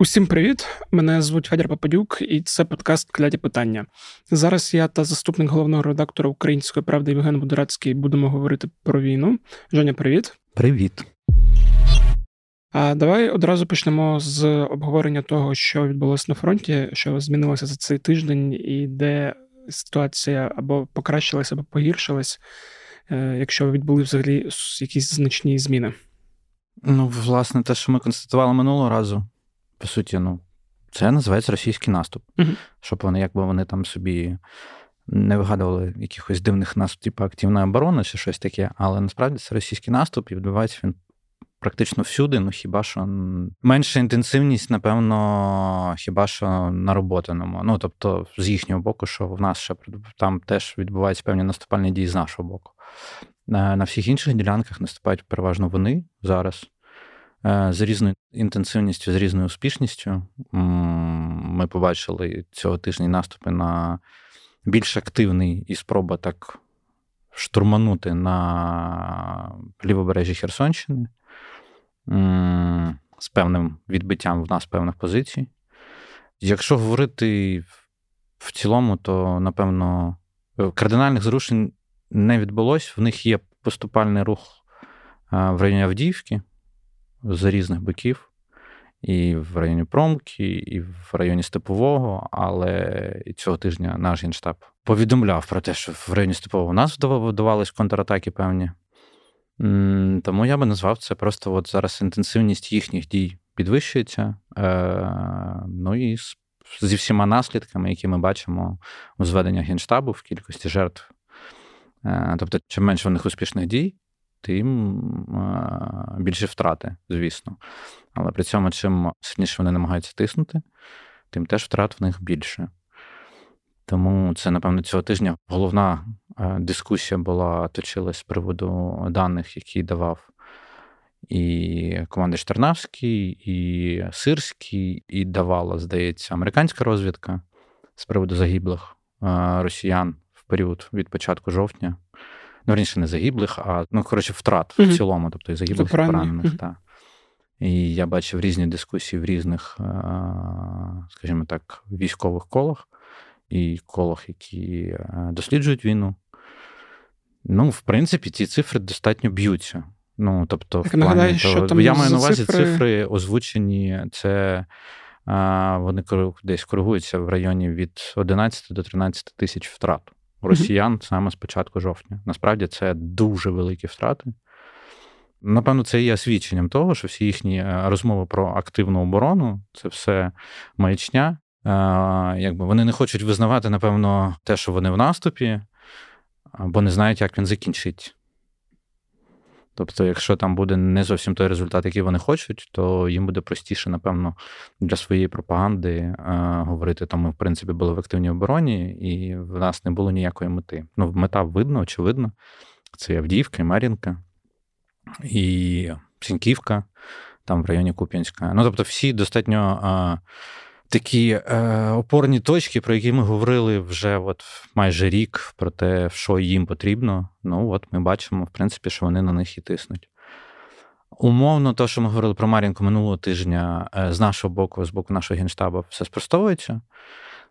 Усім привіт! Мене звуть Федір Попадюк, і це подкаст Кляті питання. Зараз я та заступник головного редактора Української правди Євген Будорацький будемо говорити про війну. Женя, привіт. Привіт. А давай одразу почнемо з обговорення того, що відбулося на фронті, що змінилося за цей тиждень, і де ситуація або покращилась, або погіршилась, е, якщо відбули взагалі якісь значні зміни. Ну, власне, те, що ми констатували минулого разу по суті, ну, це називається російський наступ. Uh-huh. Щоб вони, якби вони там собі не вигадували якихось дивних наступ, типу активної оборони чи щось таке, але насправді це російський наступ, і відбувається він практично всюди. Ну хіба що менша інтенсивність, напевно, хіба що на роботаному. Ну тобто, з їхнього боку, що в нас ще там теж відбуваються певні наступальні дії з нашого боку. На всіх інших ділянках наступають переважно вони зараз. Е, з різною інтенсивністю, з різною успішністю. Ми побачили цього тижня наступи на більш активний і спроба так штурманути на лівобережжі Херсонщини з певним відбиттям в нас певних позицій. Якщо говорити в цілому, то напевно кардинальних зрушень не відбулось. В них є поступальний рух е, в районі Авдіївки з різних боків. І в районі Промки, і в районі Степового, але цього тижня наш генштаб повідомляв про те, що в районі Степового у нас вдавались контратаки певні. Тому я би назвав це просто от зараз інтенсивність їхніх дій підвищується. Е, ну і зі всіма наслідками, які ми бачимо у зведення генштабу в кількості жертв. Е, тобто, чим менше в них успішних дій, тим більше втрати, звісно. Але при цьому, чим сильніше вони намагаються тиснути, тим теж втрат в них більше. Тому це, напевно, цього тижня головна дискусія була точилась з приводу даних, які давав і командир Штернавський, і Сирський, і давала, здається, американська розвідка з приводу загиблих росіян в період від початку жовтня ну, раніше не загиблих, а ну, коротше, втрат mm-hmm. в цілому, тобто і загиблих і поранених. Mm-hmm. Та. І я бачив різні дискусії в різних, скажімо так, військових колах і колах, які досліджують війну. Ну, в принципі, ці цифри достатньо б'ються. Ну, тобто, так, в плані, нагадаю, що там я маю на увазі цифри... цифри озвучені, це вони десь коригуються в районі від 11 до 13 тисяч втрат росіян саме з початку жовтня. Насправді це дуже великі втрати. Напевно, це є свідченням того, що всі їхні е, розмови про активну оборону це все маячня. Е, якби Вони не хочуть визнавати, напевно, те, що вони в наступі, бо не знають, як він закінчить. Тобто, якщо там буде не зовсім той результат, який вони хочуть, то їм буде простіше, напевно, для своєї пропаганди е, говорити, то ми, в принципі, були в активній обороні, і в нас не було ніякої мети. Ну, мета видно, очевидно. Це Авдіївка, і Мар'їнка, і Сіньківка, там в районі Куп'янська. Ну, тобто, всі достатньо. Е, такі е, опорні точки, про які ми говорили вже от майже рік, про те, що їм потрібно. Ну от ми бачимо, в принципі, що вони на них і тиснуть. Умовно, то, що ми говорили про Мар'їнку минулого тижня, е, з нашого боку, з боку нашого генштабу, все спростовується.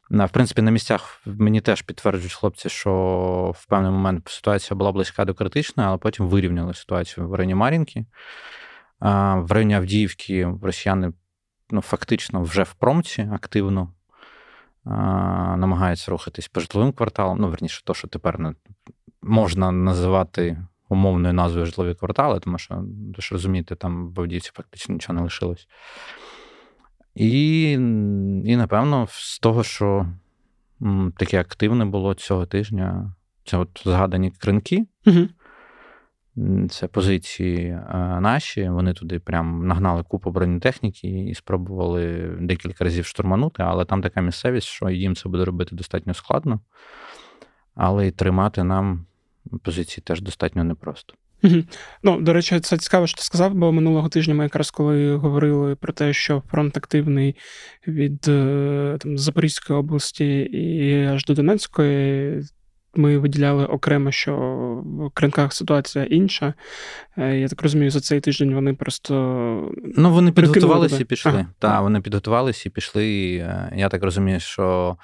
В принципі, на місцях мені теж підтверджують хлопці, що в певний момент ситуація була близька до критичної, але потім вирівняли ситуацію в районі Мар'їнки. В районі Авдіївки росіяни ну, фактично вже в промці активно намагається рухатись по житловим кварталам. Ну, верніше, то, що тепер можна називати умовною назвою житлові квартали, тому що, ви ж розумієте, там в Авдіївці фактично нічого не лишилось. І, і напевно, з того, що таке активне було цього тижня, це от згадані кринки. Угу. Це позиції е, наші. Вони туди прям нагнали купу бронетехніки і спробували декілька разів штурманути, але там така місцевість, що їм це буде робити достатньо складно. Але й тримати нам позиції теж достатньо непросто. Ну, до речі, це цікаво, що ти сказав, бо минулого тижня ми якраз коли говорили про те, що фронт активний від е, там, Запорізької області і аж до Донецької, ми виділяли окремо, що в кринках ситуація інша. Е, я так розумію, за цей тиждень вони просто. Ну, вони підготувалися і пішли. Ага. Так, вони підготувалися і пішли. Я так розумію, що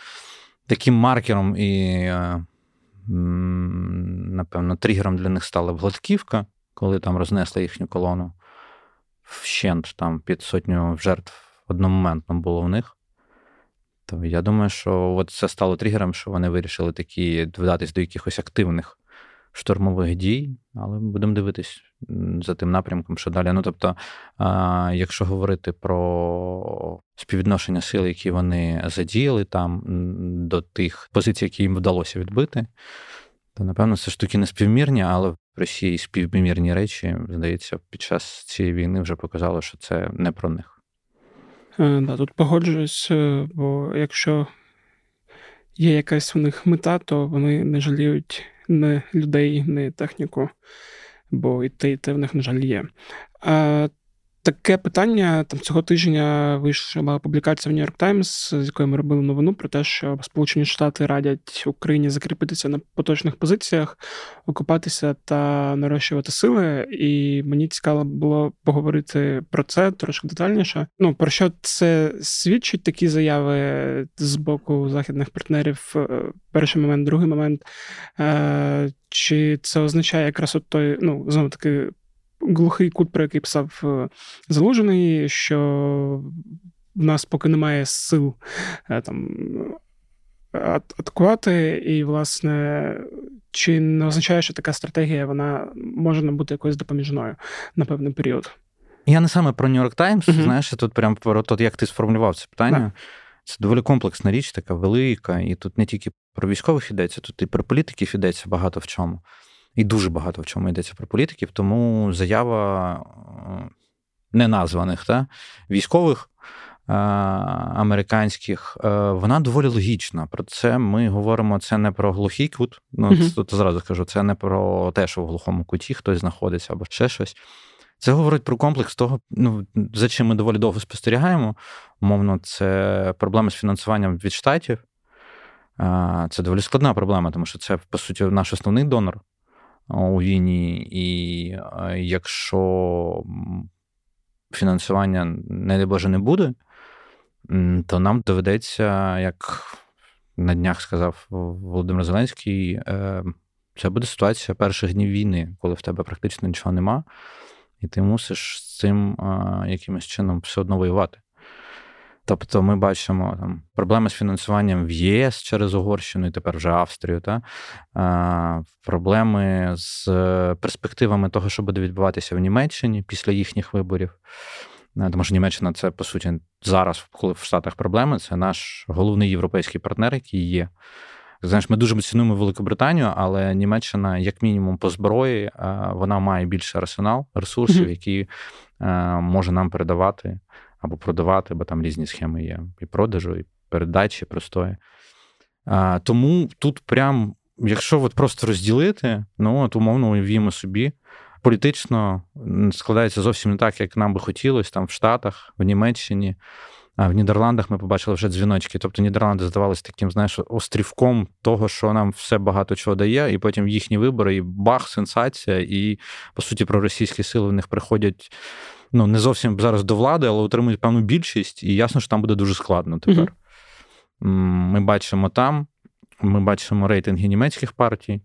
таким маркером і, напевно, тригером для них стала Гладківка, коли там рознесли їхню колону вщент, там під сотню жертв одномоментно було в них. То я думаю, що от це стало тригером, що вони вирішили такі вдатись до якихось активних штурмових дій, але будемо дивитись за тим напрямком, що далі. Ну тобто, якщо говорити про співвідношення сил, які вони задіяли там до тих позицій, які їм вдалося відбити, то напевно це штуки не співмірні, але в Росії співмірні речі, здається, під час цієї війни вже показало, що це не про них. Е, да, Тут погоджуюсь, е, бо якщо є якась у них мета, то вони не жаліють ні людей, ні техніку, бо і те, і те в них, на жаль, є. Таке питання там цього тижня вийшла публікація в York Times, з якої ми робили новину про те, що Сполучені Штати радять Україні закріпитися на поточних позиціях, окупатися та нарощувати сили. І мені цікаво було поговорити про це трошки детальніше. Ну про що це свідчить такі заяви з боку західних партнерів? Е, перший момент, другий момент. Е, чи це означає якраз от той, ну знову таки глухий кут, про який писав е, Залужений, що в нас поки немає сил е, там атакувати, і, власне, чи не означає, що така стратегія вона може не бути якоюсь допоміжною на певний період? Я не саме про Нью-Йорк Таймс, uh знаєш, тут прям про то, як ти сформулював це питання. Да. Це доволі комплексна річ, така велика, і тут не тільки про військових йдеться, тут і про політиків йдеться багато в чому і дуже багато в чому йдеться про політиків, тому заява е, неназваних та, військових е, американських, е, вона доволі логічна. Про це ми говоримо це не про глухий кут. Ну, uh тут зразу кажу, це не про те, що в глухому куті хтось знаходиться або ще щось. Це говорить про комплекс того, ну, за чим ми доволі довго спостерігаємо. Умовно, це проблеми з фінансуванням від штатів. Це доволі складна проблема, тому що це, по суті, наш основний донор у війні, і якщо фінансування, не дай Боже, не буде, то нам доведеться, як на днях сказав Володимир Зеленський, е, це буде ситуація перших днів війни, коли в тебе практично нічого нема, і ти мусиш з цим якимось чином все одно воювати. Тобто ми бачимо там проблеми з фінансуванням в ЄС через Угорщину і тепер вже Австрію, та проблеми з перспективами того, що буде відбуватися в Німеччині після їхніх виборів. Е, тому що Німеччина це по суті зараз, коли в Штатах проблеми, це наш головний європейський партнер, який є. Знаєш, ми дуже цінуємо Велику Британію, але Німеччина, як мінімум, по зброї, вона має більше арсенал ресурсів, які е, може нам передавати або продавати, бо там різні схеми є і продажу, і передачі простої. А, Тому тут прям, якщо от просто розділити, ну от умовно уявімо собі, політично складається зовсім не так, як нам би хотілося там в Штатах, в Німеччині. А в Нідерландах ми побачили вже дзвіночки. Тобто Нідерланди здавалися таким, знаєш, острівком того, що нам все багато чого дає, і потім їхні вибори, і бах, сенсація, і по суті проросійські сили в них приходять ну не зовсім зараз до влади, але отримують певну більшість, і ясно, що там буде дуже складно тепер. Mm-hmm. Ми бачимо там, ми бачимо рейтинги німецьких партій.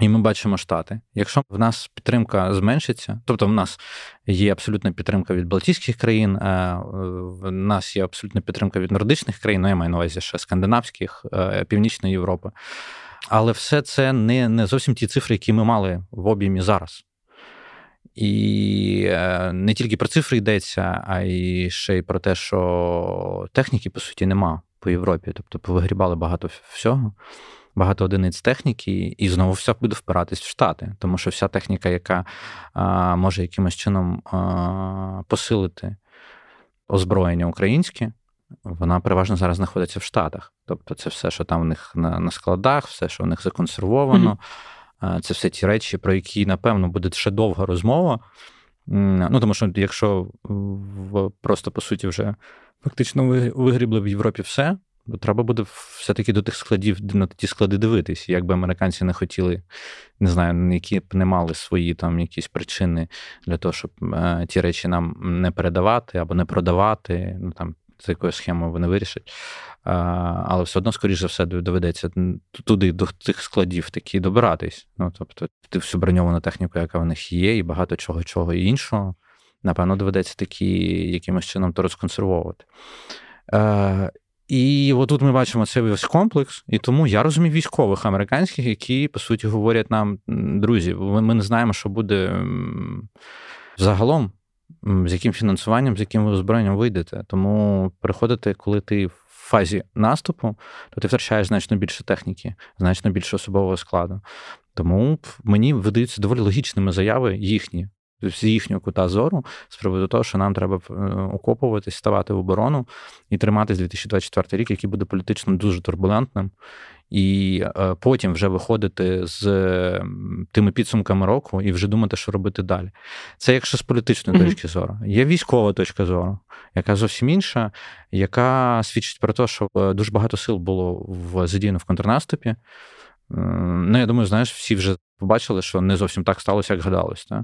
І ми бачимо штати. Якщо в нас підтримка зменшиться, тобто в нас є абсолютна підтримка від Балтійських країн, е, в нас є абсолютна підтримка від нордичних країн, ну я маю на увазі ще скандинавських, е, Північної Європи. Але все це не не зовсім ті цифри, які ми мали в об'ємі зараз. І е, не тільки про цифри йдеться, а й ще й про те, що техніки, по суті, нема по Європі. Тобто повигрібали багато всього, багато одиниць техніки, і знову все буде впиратись в Штати, тому що вся техніка, яка а, може якимось чином а, посилити озброєння українське, вона переважно зараз знаходиться в Штатах. Тобто, це все, що там в них на, на складах, все, що в них законсервовано. Mm-hmm. Це все ті речі, про які, напевно, буде ще довга розмова. Ну, Тому що якщо просто по суті вже фактично вигрібли в Європі все, то треба буде все-таки до тих складів на ті склади дивитись. Якби американці не хотіли, не знаю, які б не мали свої там якісь причини для того, щоб е, ті речі нам не передавати або не продавати. Ну там за якою схемою вони вирішать. А, Але все одно, скоріш за все, доведеться туди до тих складів такі добиратись. Ну, тобто, всю броньовану техніку, яка в них є, і багато чого чого іншого, напевно, доведеться такі якимось чином то розконсервовувати. Е, і отут ми бачимо цей весь комплекс, і тому я розумію військових американських, які по суті говорять нам, друзі, ми не знаємо, що буде загалом, з яким фінансуванням, з яким озброєнням вийдете. Тому приходити, коли ти в фазі наступу, то ти втрачаєш значно більше техніки, значно більше особового складу. Тому мені видаються доволі логічними заяви їхні з їхнього кута зору з приводу того, що нам треба е, окопуватись, ставати в оборону і триматись 2024 рік, який буде політично дуже турбулентним. І е, потім вже виходити з тими підсумками року і вже думати, що робити далі. Це якщо з політичної mm-hmm. точки зору. Є військова точка зору, яка зовсім інша, яка свідчить про те, що е, дуже багато сил було в задіяно в контрнаступі. Ну, я думаю, знаєш, всі вже побачили, що не зовсім так сталося, як гадалось. Так?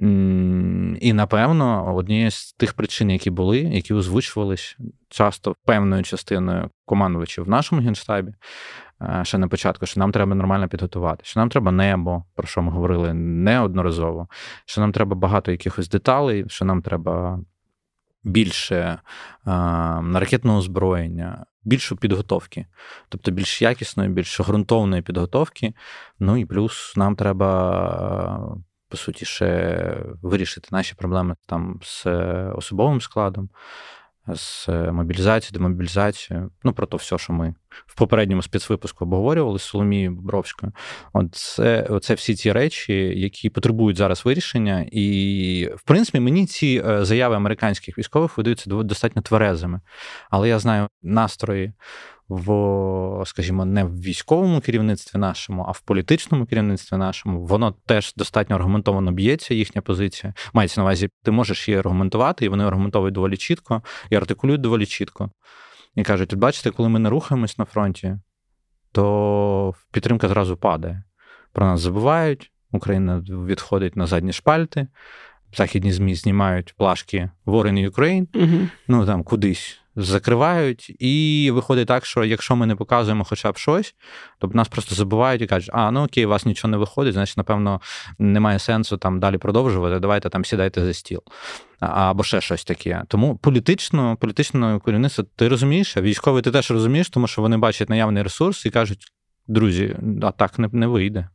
І напевно, однією з тих причин, які були, які озвучувались часто певною частиною командувачів в нашому генштабі, е, ще на початку, що нам треба нормально підготувати, що нам треба небо, про що ми говорили неодноразово, що нам треба багато якихось деталей, що нам треба більше е, ракетного озброєння, більше підготовки, тобто більш якісної, більш ґрунтовної підготовки. Ну і плюс нам треба по суті, ще вирішити наші проблеми там з особовим складом, з мобілізацією, демобілізацією. Ну, про то все, що ми в попередньому спецвипуску обговорювали з Соломією Бобровською. От це, всі ті речі, які потребують зараз вирішення. І, в принципі, мені ці е, заяви американських військових видаються достатньо тверезими. Але я знаю настрої в, скажімо, не в військовому керівництві нашому, а в політичному керівництві нашому, воно теж достатньо аргументовано б'ється, їхня позиція. Мається на увазі, ти можеш її аргументувати, і вони аргументовують доволі чітко і артикулюють доволі чітко. І кажуть: от бачите, коли ми не рухаємось на фронті, то підтримка зразу падає. Про нас забувають, Україна відходить на задні шпальти, західні ЗМІ знімають плашки in Ukraine, угу. ну там кудись закривають, і виходить так, що якщо ми не показуємо хоча б щось, то нас просто забувають і кажуть, а ну окей, у вас нічого не виходить, значить, напевно, немає сенсу там далі продовжувати. Давайте там сідайте за стіл. Або ще щось таке. Тому політично, політично керівництво, ти розумієш, а військовий ти теж розумієш, тому що вони бачать наявний ресурс і кажуть: друзі, а так не, не вийде.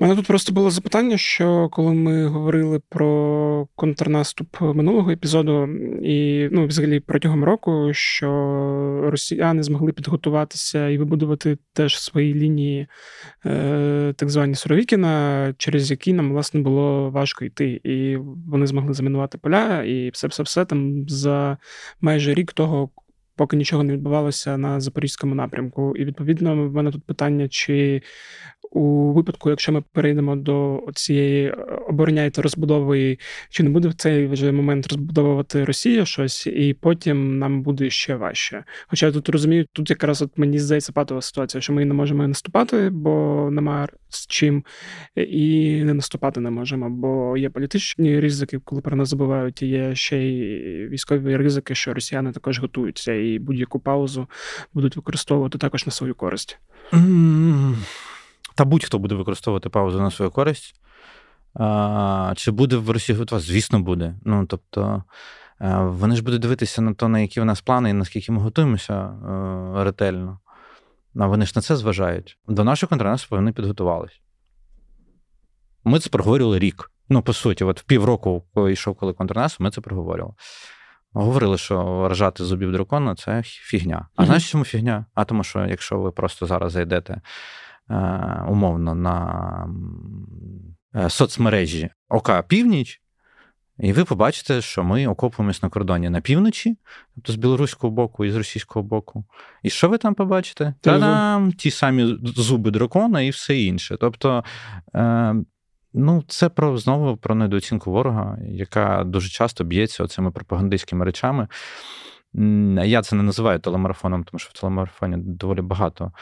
Мене тут просто було запитання, що коли ми говорили про контрнаступ минулого епізоду, і ну, взагалі протягом року, що росіяни змогли підготуватися і вибудувати теж свої лінії, е, так звані Суровікіна, через які нам власне було важко йти. І вони змогли замінувати поля, і все-все-все там за майже рік того. Поки нічого не відбувалося на запорізькому напрямку, і відповідно в мене тут питання, чи у випадку, якщо ми перейдемо до цієї е, обороняйте розбудови, чи не буде в цей вже момент розбудовувати Росія щось, і потім нам буде ще важче. Хоча я тут розумію, тут якраз от мені здається патова ситуація, що ми не можемо наступати, бо немає з чим, і не наступати не можемо, бо є політичні ризики, коли про нас забувають, і є ще й військові ризики, що росіяни також готуються і будь-яку паузу будуть використовувати також на свою користь. Та будь-хто буде використовувати паузу на свою користь. А, Чи буде в Росії готова? Звісно, буде. Ну, тобто, е, вони ж будуть дивитися на те, на які в нас плани і наскільки ми готуємося е, ретельно. А вони ж на це зважають. До нашого контрнаступу вони підготувалися. Ми це проговорювали рік. Ну, по суті, от в півроку, йшов коли контрнаступ, ми це проговорювали. Говорили, що рожати зубів дракона це фігня. А mm-hmm. знаєш, чому фігня? А тому, що якщо ви просто зараз зайдете умовно на е, соцмережі ОК Північ, і ви побачите, що ми окопуємось на кордоні на півночі, тобто з білоруського боку і з російського боку. І що ви там побачите? Та-дам! Ті самі зуби дракона і все інше. Тобто, е, ну, це про знову про недооцінку ворога, яка дуже часто б'ється оцими пропагандистськими речами. Я це не називаю телемарафоном, тому що в телемарафоні доволі багато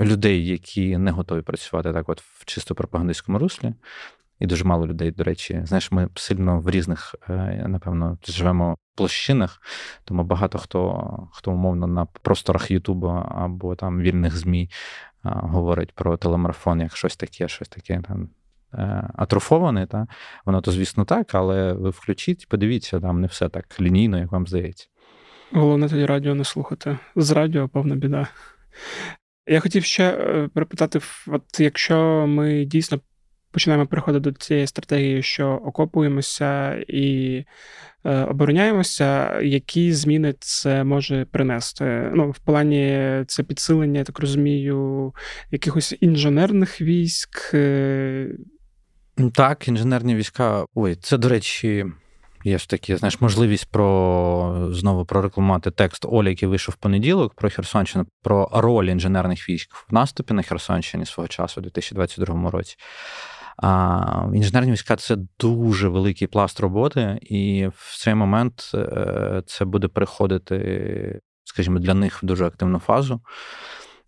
людей, які не готові працювати так, от в чисто пропагандистському руслі. І дуже мало людей, до речі, знаєш, ми сильно в різних, е, напевно, живемо площинах, тому багато хто хто умовно на просторах Ютуба або там вільних ЗМІ говорить про телемарафон як щось таке, щось таке там атрофоване. Та? Воно то, звісно, так, але ви включіть, подивіться, там не все так лінійно, як вам здається. Головне тоді радіо не слухати. З радіо повна біда. Я хотів ще е, перепитати: от якщо ми дійсно починаємо переходити до цієї стратегії, що окопуємося і е, обороняємося, які зміни це може принести? Ну, в плані це підсилення, я так розумію, якихось інженерних військ. Так, інженерні війська. Ой, це, до речі. Є ж такі, знаєш, можливість про знову прорекламувати текст Олі, який вийшов в понеділок про Херсонщину, про роль інженерних військ в наступі на Херсонщині свого часу, у 2022 році. А Інженерні війська це дуже великий пласт роботи, і в цей момент е, це буде переходити, скажімо, для них в дуже активну фазу.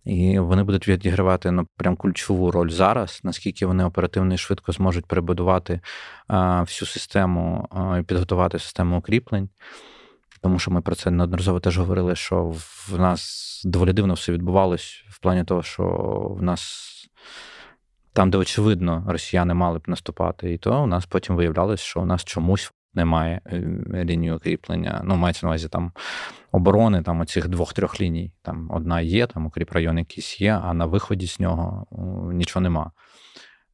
І вони будуть відігравати ну, прям ключову роль зараз, наскільки вони оперативно і швидко зможуть перебудувати а, всю систему і підготувати систему укріплень. Тому що ми про це неодноразово теж говорили, що в нас доволі дивно все відбувалось в плані того, що в нас там, де очевидно росіяни мали б наступати, і то у нас потім виявлялось, що у нас чомусь немає е, лінії укріплення. Ну, мається на увазі там оборони, там оцих двох-трьох ліній. Там одна є, там укріп район якийсь є, а на виході з нього нічого нема.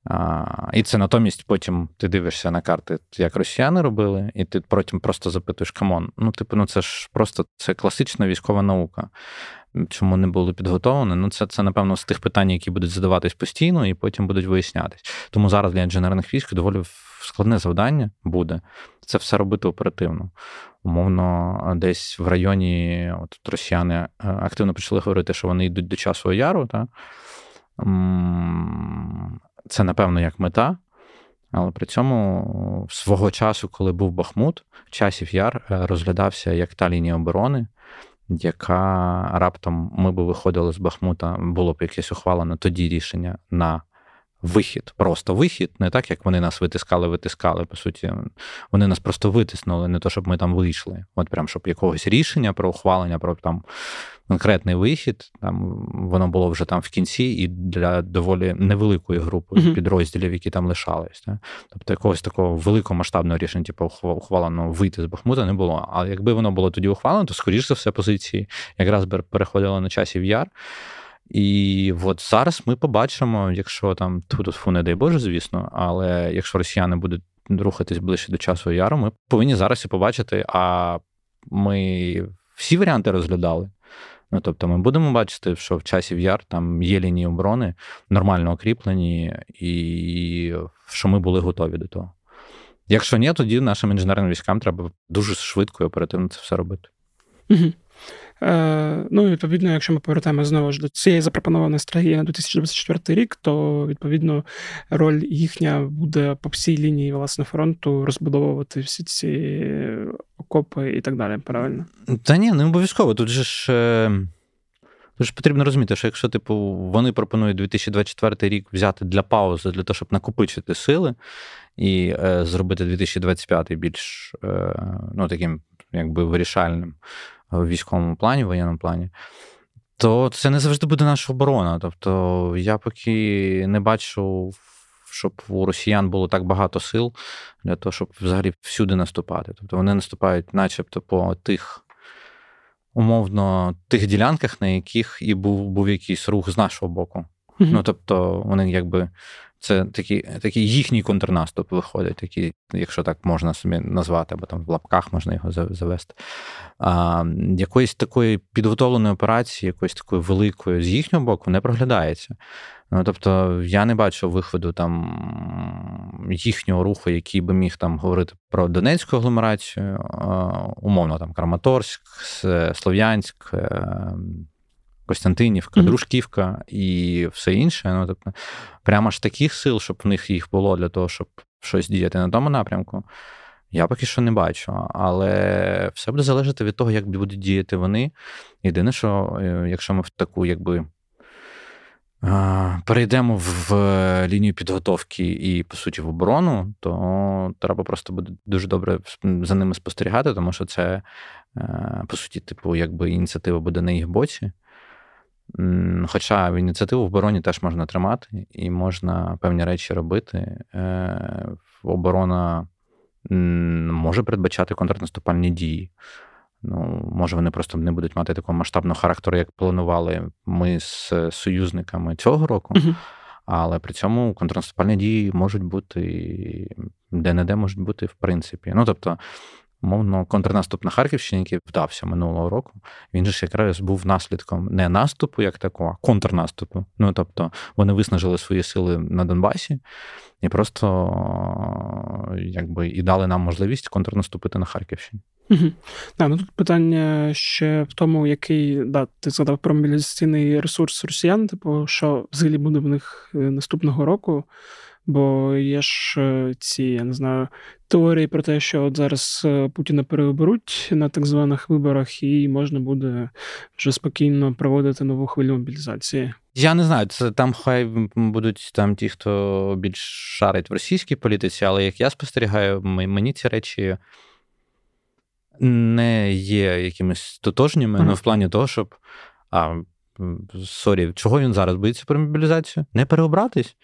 А, І це натомість потім ти дивишся на карти, як росіяни робили, і ти потім просто запитуєш come on. Ну, типу, ну це ж просто це класична військова наука чому не були підготовлені. Ну, це, це, напевно, з тих питань, які будуть задаватись постійно, і потім будуть вияснятись. Тому зараз для інженерних військ доволі складне завдання буде це все робити оперативно. Умовно, десь в районі от росіяни е, активно почали говорити, що вони йдуть до часу яру. Та? Це, напевно, як мета. Але при цьому свого часу, коли був Бахмут, часів яр е, розглядався як та лінія оборони, яка раптом ми би виходили з Бахмута, було б якесь ухвалено тоді рішення на вихід, просто вихід, не так, як вони нас витискали, витискали. По суті, вони нас просто витиснули, не то, щоб ми там вийшли. От прям щоб якогось рішення про ухвалення, про там конкретний вихід. Там воно було вже там в кінці, і для доволі невеликої групи mm-hmm. підрозділів, які там лишались. Так? Тобто якогось такого великого масштабного рішення, типу ухвалено вийти з Бахмута, не було. Але якби воно було тоді ухвалено, то скоріш за все позиції якраз переходили на часів яр. І от зараз ми побачимо, якщо там тут фу, не дай Боже, звісно, але якщо росіяни будуть рухатись ближче до часу яру, ми повинні зараз і побачити. А ми всі варіанти розглядали. Ну, тобто, ми будемо бачити, що в часі яр там є лінії оборони, нормально окріплені, і що ми були готові до того. Якщо ні, тоді нашим інженерним військам треба дуже швидко і оперативно це все робити. Угу. Е, Ну і відповідно, якщо ми повертаємо знову ж до цієї запропонованої стратегії на 2024 рік, то відповідно роль їхня буде по всій лінії власне фронту розбудовувати всі ці окопи і так далі. Правильно? Та ні, не обов'язково. Тут же ж. Е, тут ж потрібно розуміти, що якщо типу вони пропонують 2024 рік взяти для паузи, для того, щоб накопичити сили і е, зробити 2025 більш е, ну, таким якби вирішальним в військовому плані, в воєнному плані, то це не завжди буде наша оборона. Тобто я поки не бачу, щоб у росіян було так багато сил для того, щоб взагалі всюди наступати. Тобто вони наступають, начебто, по тих. Умовно, тих ділянках, на яких і був був якийсь рух з нашого боку. Mm-hmm. Ну, тобто, вони якби це такий такий їхній контрнаступ виходить, такий, якщо так можна собі назвати, або там в лапках можна його завести. А, Якоїсь такої підготовленої операції, якоїсь такої великої з їхнього боку не проглядається. Ну, Тобто я не бачу виходу там їхнього руху, який би міг там говорити про Донецьку агломерацію, умовно там Краматорськ, Слов'янськ, ем, Костянтинівка, mm-hmm. Дружківка і все інше. Ну, тобто, прямо ж таких сил, щоб в них їх було для того, щоб щось діяти на тому напрямку. Я поки що не бачу, але все буде залежати від того, як будуть діяти вони. Єдине, що е, якщо ми в таку, якби. Перейдемо в лінію підготовки і, по суті, в оборону, то треба просто буде дуже добре за ними спостерігати, тому що це, е, по суті, типу, якби ініціатива буде на їх боці. Хоча в ініціативу в обороні теж можна тримати, і можна певні речі робити. Е, оборона може передбачати контрнаступальні дії. Ну, може, вони просто не будуть мати такого масштабного характеру, як планували ми з союзниками цього року. uh Але при цьому контрнаступальні дії можуть бути де-не-де можуть бути, в принципі. Ну, тобто, мовно, контрнаступ на Харківщині, який вдався минулого року, він же ж якраз був наслідком не наступу, як такого, а контрнаступу. Ну, тобто, вони виснажили свої сили на Донбасі і просто якби і дали нам можливість контрнаступити на Харківщині. Угу. Да, ну Тут питання ще в тому, який да, ти згадав про мобілізаційний ресурс росіян, типу, що взагалі буде в них е, наступного року. Бо є ж е, ці, я не знаю, теорії про те, що от зараз е, Путіна переоберуть на так званих виборах, і можна буде вже спокійно проводити нову хвилю мобілізації. Я не знаю, це там хай будуть там ті, хто більш шарить в російській політиці, але як я спостерігаю, мені ці речі не є якимись тотожніми, ага. ну в плані того, щоб. А, Sorry, чого він зараз боїться про мобілізацію? Не переобратись?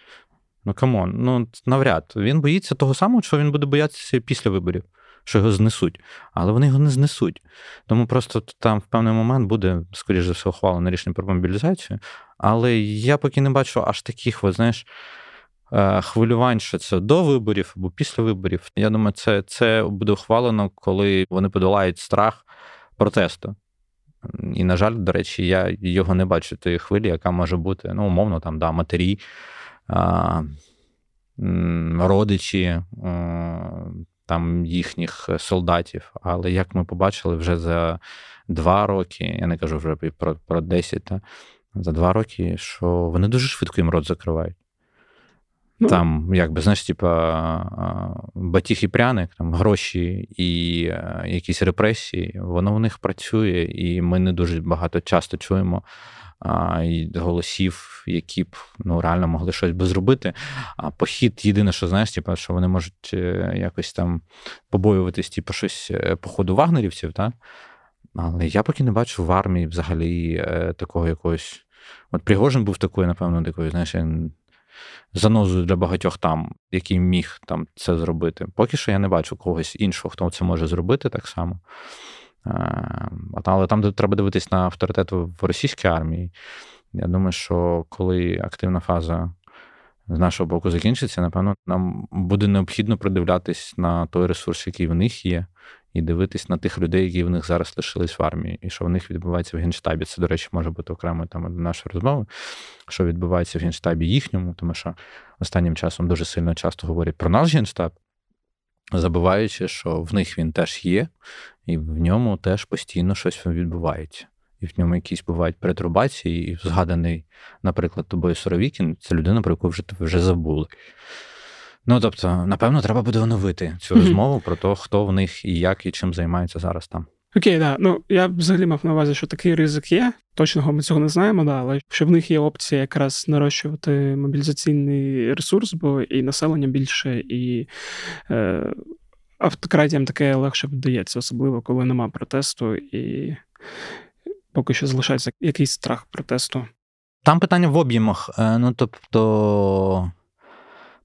Ну come on, ну навряд. Він боїться того самого, що він буде боятися після виборів, що його знесуть. Але вони його не знесуть. Тому просто там в певний момент буде, скоріш за все, ухвалено рішення про мобілізацію. Але я поки не бачу аж таких, от, знаєш. Е, хвилювань, що це до виборів або після виборів. Я думаю, це це буде ухвалено, коли вони подолають страх протесту. І, на жаль, до речі, я його не бачу тієї хвилі, яка може бути, ну, умовно, там, да, матері, родичі там їхніх солдатів. Але як ми побачили вже за два роки, я не кажу вже про про 10, та, за два роки, що вони дуже швидко їм рот закривають. Ну, Там, якби, знаєш, типа батіг і пряник, там гроші і якісь репресії, воно в них працює, і ми не дуже багато часто чуємо а, і голосів, які б ну, реально могли щось би зробити. А похід, єдине, що знаєш, типа, що вони можуть е, якось там побоюватись, типу, щось е, по ходу вагнерівців, так? Але я поки не бачу в армії взагалі е, такого якогось. От Пригожин був такою, напевно, такою, знаєш, занозою для багатьох там, який міг там це зробити. Поки що я не бачу когось іншого, хто це може зробити так само. Е, але там треба дивитись на авторитет в російській армії. Я думаю, що коли активна фаза з нашого боку закінчиться, напевно, нам буде необхідно придивлятись на той ресурс, який в них є, і дивитись на тих людей, які в них зараз лишились в армії, і що в них відбувається в генштабі. Це, до речі, може бути окремо там нашої розмови, що відбувається в генштабі їхньому, тому що останнім часом дуже сильно часто говорять про наш генштаб, забуваючи, що в них він теж є, і в ньому теж постійно щось відбувається. І в ньому якісь бувають перетрубації, і згаданий, наприклад, тобою Соровікін, це людина, про яку вже вже забули. Ну тобто, напевно, треба буде оновити цю розмову про те, хто в них і як і чим займається зараз там. Окей, да. Ну я взагалі мав на увазі, що такий ризик є. Точного ми цього не знаємо, да, але що в них є опція якраз нарощувати мобілізаційний ресурс, бо і населення більше, і е, автократіям таке легше вдається, особливо коли нема протесту, і поки що залишається якийсь страх протесту. Там питання в об'ємах. Е, ну тобто.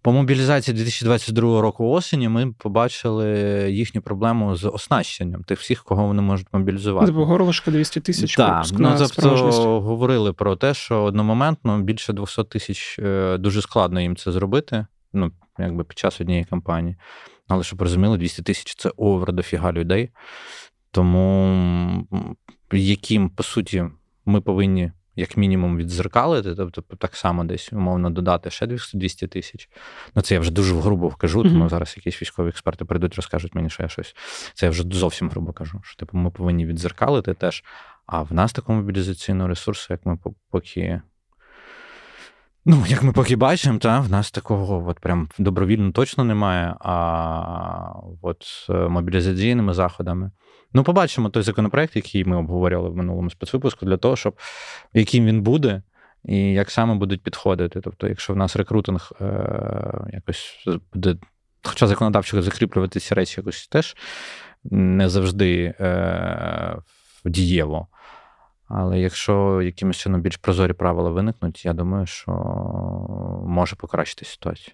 По мобілізації 2022 року осені ми побачили їхню проблему з оснащенням тих всіх, кого вони можуть мобілізувати. Тобто горлышко 200 тисяч. Так, ну тобто говорили про те, що одномоментно більше 200 тисяч е, дуже складно їм це зробити. Ну, якби під час однієї кампанії. Але щоб розуміли, 200 тисяч це овер дофіга людей. Тому яким, по суті, ми повинні як мінімум відзеркалити, тобто так само десь умовно додати ще 200 тисяч. Ну це я вже дуже грубо кажу, тому mm-hmm. зараз якісь військові експерти прийдуть, розкажуть мені, що я щось. Це я вже зовсім грубо кажу. Що типу ми повинні відзеркалити теж. А в нас такого мобілізаційного ресурсу, як ми поки Ну, як ми поки бачимо, та, в нас такого от прям добровільно точно немає, а от е, мобілізаційними заходами. Ну, побачимо той законопроект, який ми обговорювали в минулому спецвипуску, для того, щоб яким він буде і як саме будуть підходити. Тобто, якщо в нас рекрутинг е, якось буде, хоча законодавчо закріплювати ці речі якось теж не завжди е, дієво. Але якщо якимось чином більш прозорі правила виникнуть, я думаю, що може покращити ситуацію.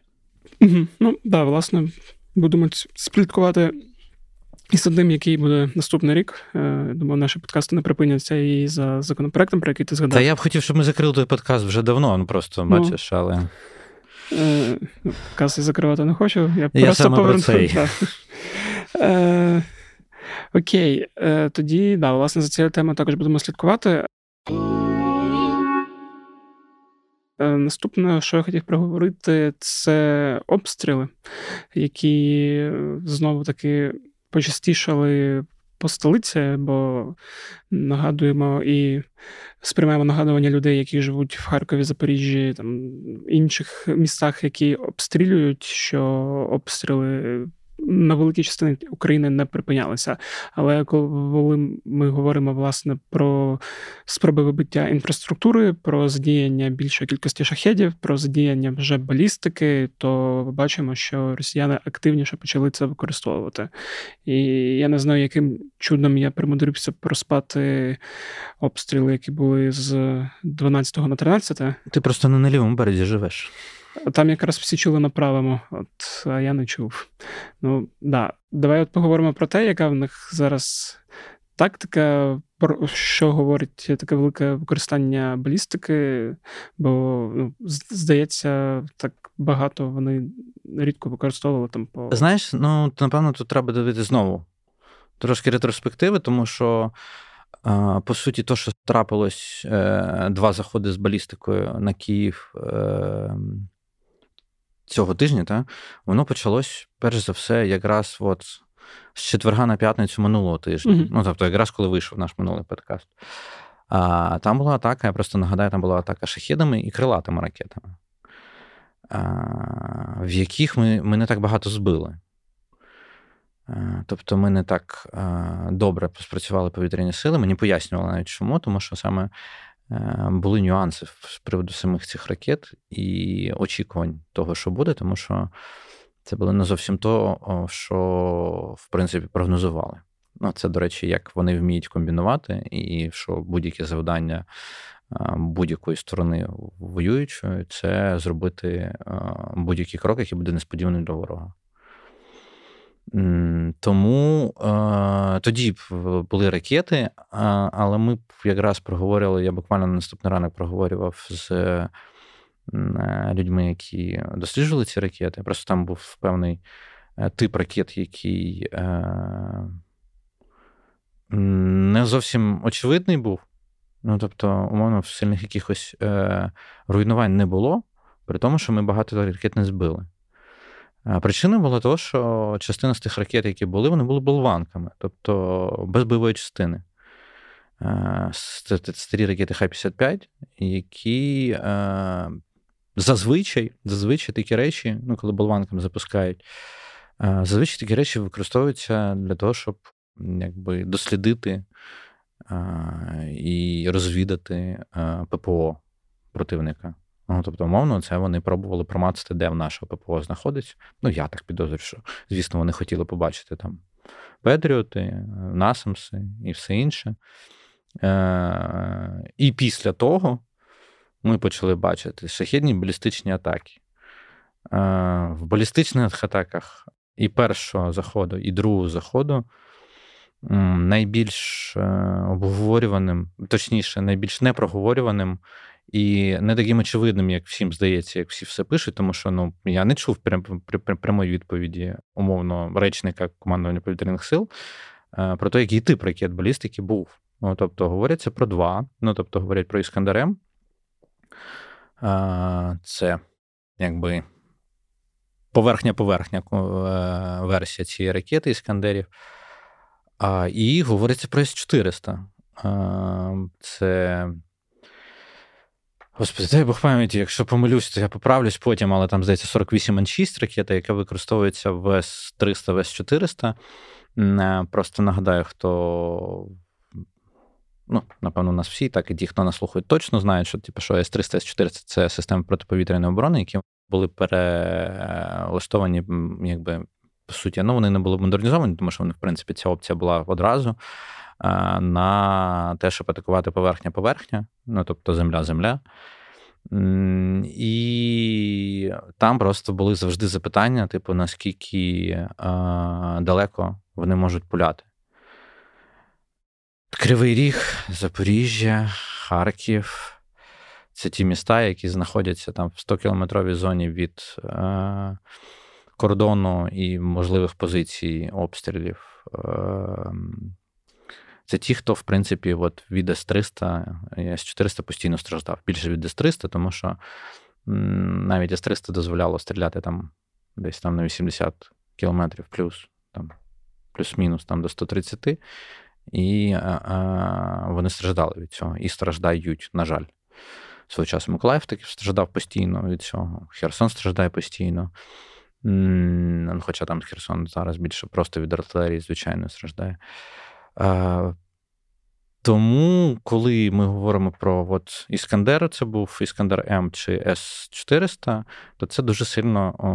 Угу. Ну, так, да, власне, будемо спліткувати і з одним, який буде наступний рік. Е, думаю, наші подкасти не припиняться і за законопроектом, про який ти згадав. Та я б хотів, щоб ми закрили той подкаст вже давно, ну просто ну, бачиш, але. Е, подкаст я закривати не хочу. Я, я просто поверну. Е, Окей, е, тоді да, власне за цією темою також будемо слідкувати. Е, наступне, що я хотів проговорити, це обстріли, які знову таки почастішали по столиці, бо нагадуємо і сприймаємо нагадування людей, які живуть в Харкові, Запоріжжі, там інших містах, які обстрілюють, що обстріли на великій частині України не припинялися. Але коли ми говоримо власне про спроби вибиття інфраструктури, про задіяння більшої кількості шахедів, про задіяння вже балістики, то бачимо, що росіяни активніше почали це використовувати. І я не знаю, яким чудом я примудрився проспати обстріли, які були з 12 на 13. Ти просто не на лівому березі живеш. Там якраз всі чули на правому, от, а я не чув. Ну, да. Давай от поговоримо про те, яка в них зараз тактика, про що говорить таке велике використання балістики, бо, ну, здається, так багато вони рідко використовували там по. Знаєш, ну, напевно, тут треба дивитися знову трошки ретроспективи, тому що. По суті, то, що трапилось е, два заходи з балістикою на Київ ем, цього тижня, та, воно почалось, перш за все, якраз от з четверга на п'ятницю минулого тижня. Mm-hmm. Ну, тобто, якраз коли вийшов наш минулий подкаст. А, Там була атака, я просто нагадаю, там була атака шахідами і крилатими ракетами, а, в яких ми, ми не так багато збили. Тобто ми не так добре спрацювали повітряні сили. Мені пояснювали навіть чому, тому що саме були нюанси з приводу самих цих ракет і очікувань того, що буде, тому що це було не зовсім то, що, в принципі, прогнозували. Ну, Це, до речі, як вони вміють комбінувати, і що будь-яке завдання будь-якої сторони воюючої це зробити будь-який крок, який буде несподіваним для ворога. Тому е, тоді були ракети, але ми якраз проговорювали, я буквально на наступний ранок проговорював з е, людьми, які досліджували ці ракети. Просто там був певний е, тип ракет, який не зовсім очевидний був. Ну, тобто, умовно, сильних якихось руйнувань не було, при тому, що ми багато ракет не збили. Причина була того, що частина з тих ракет, які були, вони були болванками, тобто без бойової частини. Старі ракети Х-55, які зазвичай зазвичай такі речі, ну, коли болванками запускають, зазвичай такі речі використовуються для того, щоб якби, дослідити і розвідати ППО противника. Ну, Тобто, умовно, це вони пробували промацати, де в нашого ППО знаходиться. Ну, я так підозрюю, що, звісно, вони хотіли побачити там Петріоти, Насамси і все інше. Е- І після того ми почали бачити шахідні балістичні атаки. Е- В балістичних атаках і першого заходу, і другого заходу. Найбільш е, обговорюваним, точніше, найбільш непроговорюваним і не таким очевидним, як всім здається, як всі все пишуть, тому що ну я не чув прям, прямої відповіді умовно речника командування повітряних сил е, про те, який тип ракет балістики був. Ну, Тобто говоряться про два. Ну, тобто, говорять про Іскандерем. Е, це якби поверхня-поверхня версія цієї ракети Іскандерів. І говориться про С-400. Це Господи, дай Бог пам'яті, якщо помилюсь, то я поправлюсь потім, але там, здається, 48 н 6 ракета, яка використовується в С-300, в С-400. Е, просто нагадаю, хто. Ну, напевно, у нас всі, так і ті, хто нас слухають, точно знають, що типу, що С-300, С-400 це системи протиповітряної оборони, які були перелаштовані, якби, по суті, ну, вони не були модернізовані, тому що вони, в принципі, ця опція була одразу на те, щоб атакувати поверхня-поверхня, ну тобто земля-земля. І там просто були завжди запитання, типу, наскільки далеко вони можуть пуляти. Кривий Ріг, Запоріжжя, Харків. Це ті міста, які знаходяться там в 100-кілометровій зоні від е, кордону і можливих позицій обстрілів. Е, це ті, хто, в принципі, от від С-300 і С-400 постійно страждав. Більше від С-300, тому що навіть С-300 дозволяло стріляти там десь там на 80 кілометрів плюс, там, плюс-мінус там до 130, і а, а, вони страждали від цього і страждають, на жаль. Свого часу Миколаїв таки страждав постійно від цього. Херсон страждає постійно. Хоча там Херсон зараз більше просто від артилерії, звичайно, страждає. Тому, коли ми говоримо про от Іскандер, це був Іскандер М чи С-400, то це дуже сильно о,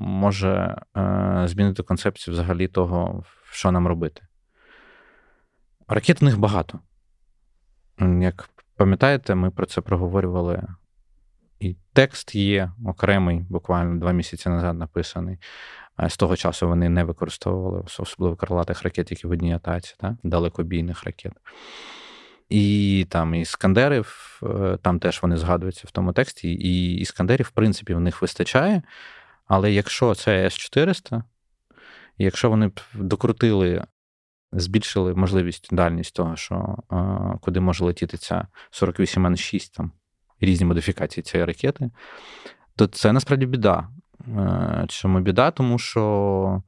може е, змінити концепцію взагалі того, що нам робити. Ракет в них багато. Як пам'ятаєте, ми про це проговорювали. І текст є окремий, буквально два місяці назад написаний. З того часу вони не використовували особливо крилатих ракет, які в одній атаці, так? далекобійних ракет. І там іскандерів, е, там теж вони згадуються в тому тексті, і іскандерів, в принципі, в них вистачає. Але якщо це С-400, якщо вони докрутили, збільшили можливість дальність того, що куди може летіти ця 48 н 6 там різні модифікації цієї ракети, то це насправді біда. Е, чому біда? Тому що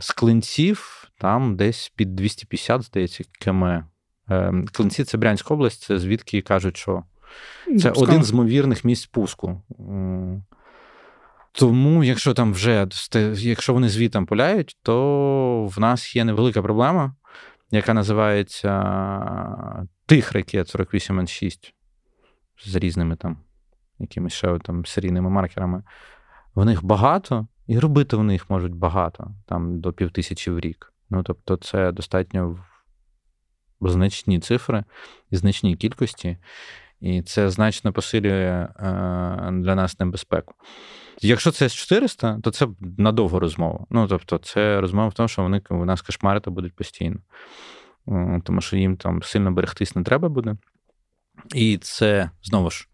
з клинців там десь під 250, здається, км. Е, клинці це Брянська область, це звідки кажуть, що це Пускали. один з ймовірних місць пуску. Тому, якщо там вже якщо вони звітом пуляють, то в нас є невелика проблема, яка називається тих ракет 48 н 6 з різними там якимись ще там серійними маркерами. В них багато, і робити в них можуть багато, там до півтисячі в рік. Ну, тобто, це достатньо значні цифри і значні кількості, і це значно посилює е, для нас небезпеку. Якщо це С-400, то це надовго розмова. Ну, тобто, це розмова в тому, що вони у нас кошмарити будуть постійно. Тому що їм там сильно берегтись не треба буде. І це знову ж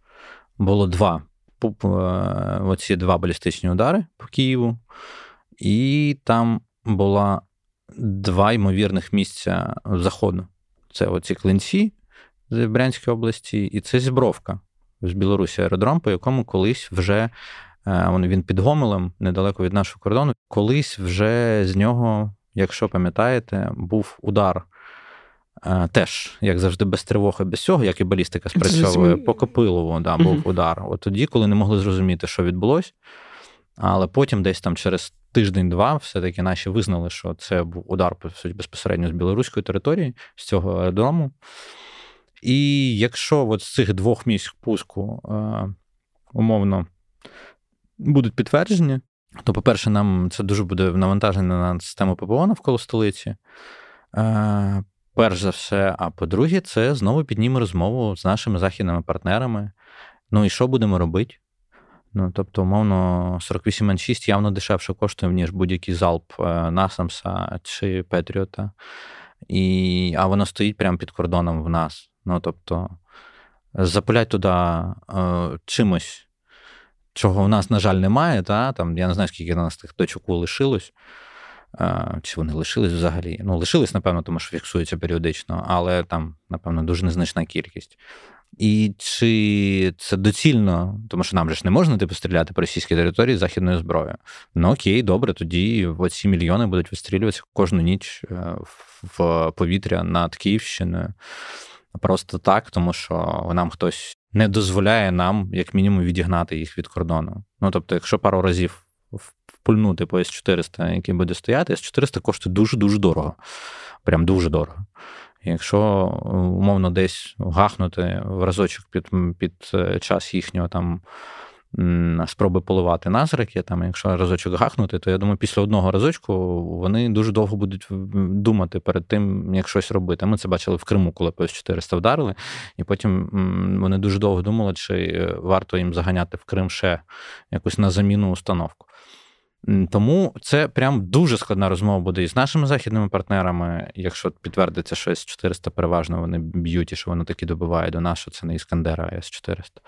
було два е, оці два балістичні удари по Києву, і там була два ймовірних місця заходу. Це оці клинці з Брянської області, і це Зібровка з Білорусі аеродром, по якому колись вже е, він під Гомелем, недалеко від нашого кордону, колись вже з нього, якщо пам'ятаєте, був удар Теж, як завжди, без тривоги, без цього, як і балістика спрацьовує, по Копилову да, був uh удар. От тоді, коли не могли зрозуміти, що відбулося, але потім, десь там через тиждень-два, все-таки наші визнали, що це був удар безпосередньо з білоруської території, з цього аеродрому. І якщо от з цих двох місць пуску умовно будуть підтверджені, то, по-перше, нам це дуже буде навантаження на систему ППО навколо столиці перш за все. А по-друге, це знову підніме розмову з нашими західними партнерами. Ну і що будемо робити? Ну, тобто, умовно, 48 н 6 явно дешевше коштує, ніж будь-який залп е, Насамса чи Петріота. І, А воно стоїть прямо під кордоном в нас. Ну, тобто, запулять туди е, чимось, чого в нас, на жаль, немає. Та? Там, Я не знаю, скільки на нас тих точок лишилось. Чи вони лишились взагалі? Ну, лишились, напевно, тому що фіксується періодично, але там, напевно, дуже незначна кількість. І чи це доцільно, тому що нам же ж не можна типу, стріляти по російській території західною зброєю. Ну окей, добре, тоді ці мільйони будуть вистрілюватися кожну ніч е, в повітря над Київщиною. просто так, тому що нам хтось не дозволяє нам, як мінімум, відігнати їх від кордону. Ну тобто, якщо пару разів впульнути по С400, який буде стояти, С400 коштує дуже-дуже дорого. Прям дуже дорого. Якщо умовно десь гахнути в разочок під під е, час їхнього там спроби поливати нас ракетами, якщо разочок гахнути, то я думаю, після одного разочку вони дуже довго будуть думати перед тим, як щось робити. Ми це бачили в Криму, коли ПС-400 вдарили, і потім вони дуже довго думали, чи е, варто їм заганяти в Крим ще якусь на заміну установку. Тому це прям дуже складна розмова буде і з нашими західними партнерами. Якщо підтвердиться, що С-400 переважно вони б'ють і що воно таки добиває до нас, що це не Іскандера, а С-400.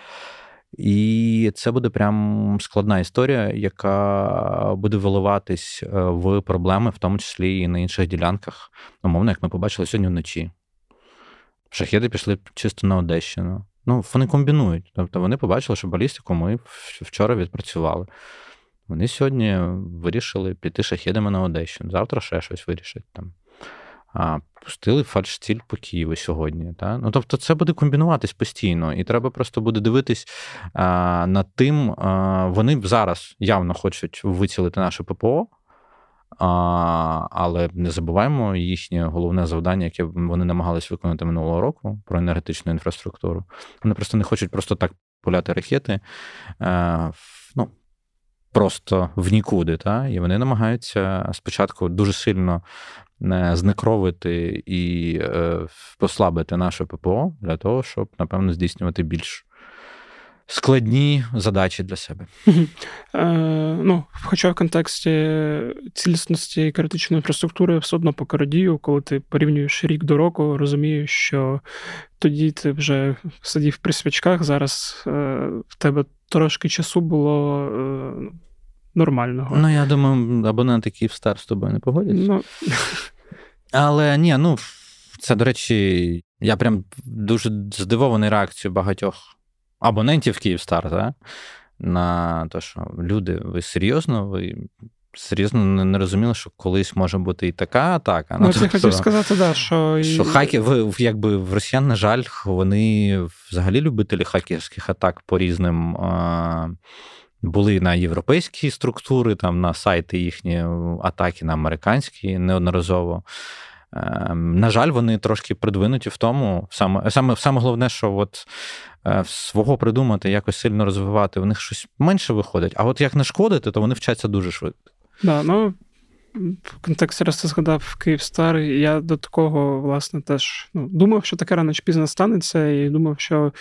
І це буде прям складна історія, яка буде виливатись е, в проблеми, в тому числі і на інших ділянках. Умовно, як ми побачили сьогодні вночі. Шахеди пішли чисто на Одещину. Ну, вони комбінують. Тобто вони побачили, що балістику ми вчора відпрацювали. Вони сьогодні вирішили піти шахедами на Одещину. Завтра ще щось вирішать там. А, Пустили фальшціль по Києву сьогодні. Та? Ну, Тобто, це буде комбінуватись постійно, і треба просто буде дивитись а, над тим, а, вони зараз явно хочуть вицілити наше ППО. А, Але не забуваємо їхнє головне завдання, яке вони намагались виконати минулого року про енергетичну інфраструктуру. Вони просто не хочуть просто так пуляти ракети. А, ну, просто в нікуди. Та? І вони намагаються спочатку дуже сильно знекровити і е, послабити наше ППО для того, щоб, напевно, здійснювати більш складні задачі для себе. Е, ну, Хоча в контексті цілісності критичної інфраструктури все одно по радію, коли ти порівнюєш рік до року, розумієш, що тоді ти вже сидів при свічках, зараз е, в тебе трошки часу було. Е, Нормального. Ну, я думаю, абоненти Київстар з тобою не погодяться. Ну... Але ні, ну це, до речі, я прям дуже здивований реакцією багатьох абонентів Київстар, так? на те, що люди, ви серйозно, ви серйозно не розуміли, що колись може бути і така атака. Ну, ну тобто, хотів сказати, да, що що хаки, ви, якби в росіян, на жаль, вони взагалі любителі хакерських атак по різним. А, були на європейські структури, там на сайти їхні атаки, на американські неодноразово. Ем, на жаль, вони трошки придвинуті в тому. Саме саме, саме головне, що от е, свого придумати, якось сильно розвивати, в них щось менше виходить. А от як не шкодити, то вони вчаться дуже швидко. Да, ну в контексті раз ти згадав Київстар, я до такого, власне, теж ну, думав, що таке рано чи пізно станеться, і думав, що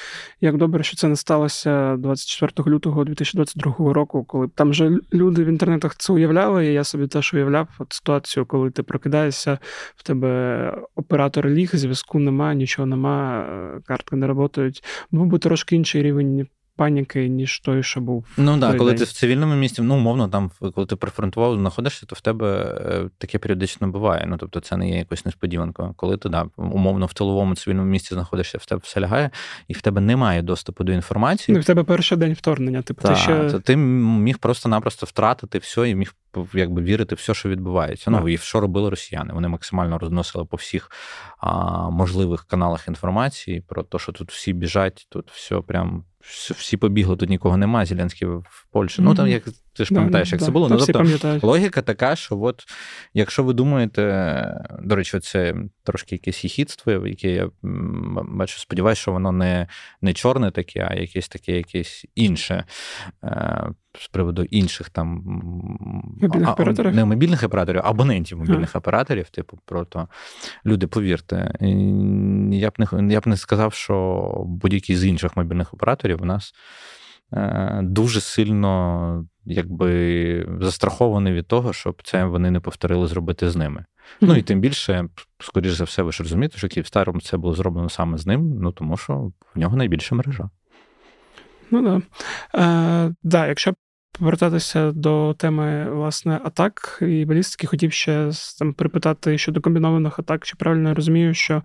як добре, що це не сталося 24 лютого 2022 року, коли там вже люди в інтернетах це уявляли, і я собі теж уявляв от ситуацію, коли ти прокидаєшся, в тебе оператор ліг, зв'язку нема, нічого нема, е, картки не працюють. Був би трошки інший рівень паніки, ніж той, що був. Ну так, коли день. ти в цивільному місті, ну, умовно, там, коли ти прифронтово знаходишся, то в тебе е, таке періодично буває. Ну, тобто, це не є якось несподіванкою. Коли ти да, умовно в тиловому цивільному місті знаходишся, в тебе все лягає, і в тебе немає доступу до інформації. Ну, в тебе перший день вторгнення. Типу, та, ти ще... то ти міг просто-напросто втратити все і міг якби вірити все, що відбувається. Ну і що робили росіяни? Вони максимально розносили по всіх а, можливих каналах інформації про те, що тут всі біжать, тут все прям всі побігли, тут нікого немає, Зеленський в Польщі. Mm-hmm. Ну там як ти ж пам'ятаєш, як да, це було. Ну, тобто, логіка така, що от якщо ви думаєте, до речі, це трошки якесь хіхідство, яке я бачу, сподіваюся, що воно не не чорне таке, а якесь таке, якесь інше. Е, з приводу інших там мобільних операторів? не мобільних операторів, абонентів мобільних а. операторів, типу, про люди, повірте, я б не я б не сказав, що будь-який з інших мобільних операторів у нас е, дуже сильно якби застрахований від того, щоб це вони не повторили зробити з ними. Mm-hmm. Ну і тим більше, скоріш за все, ви ж розумієте, що Київстаром це було зроблено саме з ним, ну тому що в нього найбільша мережа. Ну да. Е, да, якщо повертатися до теми власне атак і балістики, хотів ще там припитати щодо комбінованих атак, чи правильно я розумію, що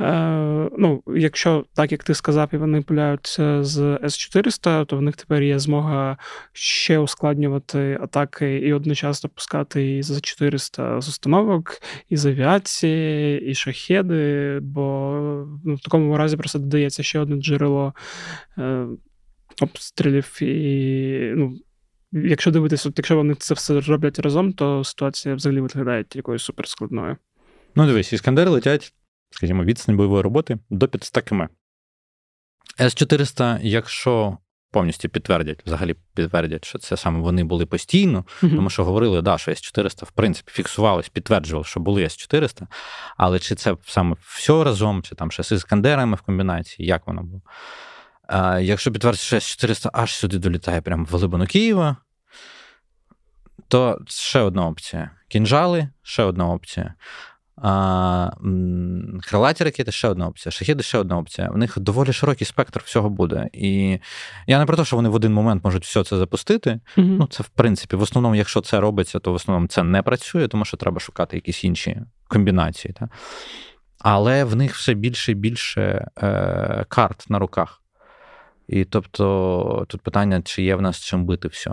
е, ну, якщо так як ти сказав, і вони пуляються з С400, то в них тепер є змога ще ускладнювати атаки і одночасно пускати і за 400 з установок, і з авіації, і шахеди, бо ну, в такому разі просто додається ще одне джерело. Е, Обстрілів і ну, якщо дивитися, от якщо вони це все роблять разом, то ситуація взагалі виглядає якоюсь суперскладною. Ну, дивись, іскандери летять, скажімо, відстань бойової роботи до 500 км. С-400, якщо повністю підтвердять, взагалі підтвердять, що це саме вони були постійно, mm-hmm. тому що говорили, да, що С-400, в принципі, фіксувалось, підтверджували, що були С-400, але чи це саме все разом, чи там ще з іскандерами в комбінації, як воно було? Якщо підтвердиться, що С-400 аж сюди долітає, прямо в глибину Києва, то ще одна опція. Кінжали ще одна опція. А, Крилаті ракети ще одна опція, шахіди ще одна опція. У них доволі широкий спектр всього буде. І я не про те, що вони в один момент можуть все це запустити. Mm-hmm. Ну, це в принципі, в основному, якщо це робиться, то в основному це не працює, тому що треба шукати якісь інші комбінації. Та? Але в них все більше і більше е, карт на руках. І тобто тут питання, чи є в нас чим бити все.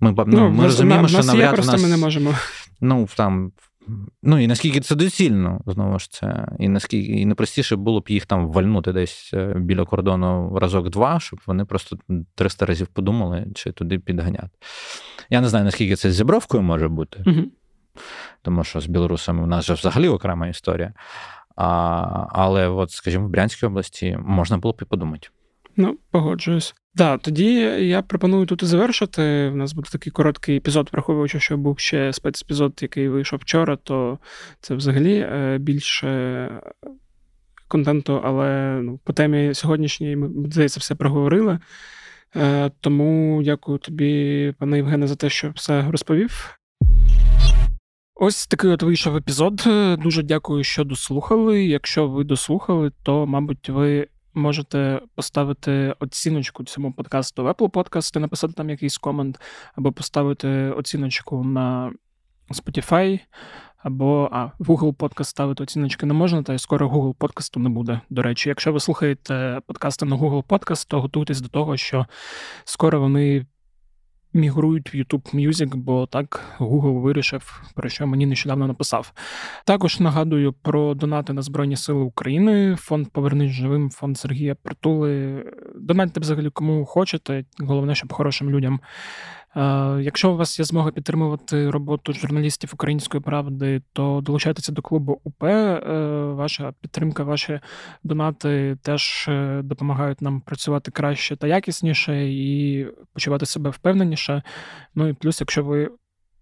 Ми ну, ну, ми розуміємо, на, що нас навряд є, просто нас... ми не можемо. Ну, там, ну і наскільки це доцільно, знову ж це, і наскільки і найпростіше було б їх там вальнути десь е, біля кордону разок-два, щоб вони просто 300 разів подумали, чи туди підганяти. Я не знаю, наскільки це з зібровкою може бути, угу. тому що з білорусами у нас же взагалі окрема історія. А, Але, от, скажімо, в Брянській області можна було б і подумати. Ну, погоджуюсь. Да, тоді я пропоную тут і завершити. У нас буде такий короткий епізод, враховуючи, що був ще спецепізод, який вийшов вчора, то це взагалі е, більше контенту, але ну, по темі сьогоднішньої ми здається, все проговорили. Е, тому дякую тобі, пане Євгене, за те, що все розповів. Ось такий от вийшов епізод. Дуже дякую, що дослухали. Якщо ви дослухали, то, мабуть, ви можете поставити оціночку цьому подкасту в Apple Podcast, написати там якийсь комент, або поставити оціночку на Spotify, або а, в Google Podcast ставити оціночки не можна, та й скоро Google подкасту не буде. До речі, якщо ви слухаєте подкасти на Google Podcast, то готуйтесь до того, що скоро вони мігрують в YouTube Music, бо так Google вирішив, про що мені нещодавно написав. Також нагадую про донати на Збройні Сили України, фонд Повернись живим, фонд Сергія Притули. Донатьте взагалі кому хочете. Головне, щоб хорошим людям якщо у вас є змога підтримувати роботу журналістів української правди, то долучайтеся до клубу УП. Е, ваша підтримка, ваші донати теж е, допомагають нам працювати краще та якісніше і почувати себе впевненіше. Ну і плюс, якщо ви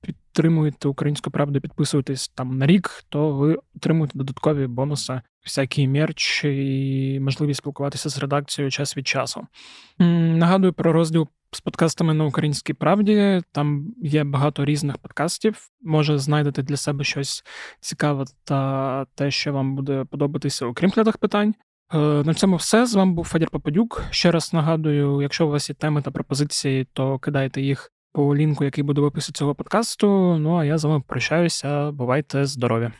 підтримуєте українську правду, підписуєтесь там на рік, то ви отримуєте додаткові бонуси, всякий мерч і можливість спілкуватися з редакцією час від часу. Нагадую про розділ з подкастами на українській правді. Там є багато різних подкастів. Може, знайдете для себе щось цікаве та те, що вам буде подобатися, окрім глядах питань. Е, на цьому все. З вами був Федір Попадюк. Ще раз нагадую, якщо у вас є теми та пропозиції, то кидайте їх по лінку, який буде в описі цього подкасту. Ну а я з вами прощаюся. Бувайте здорові!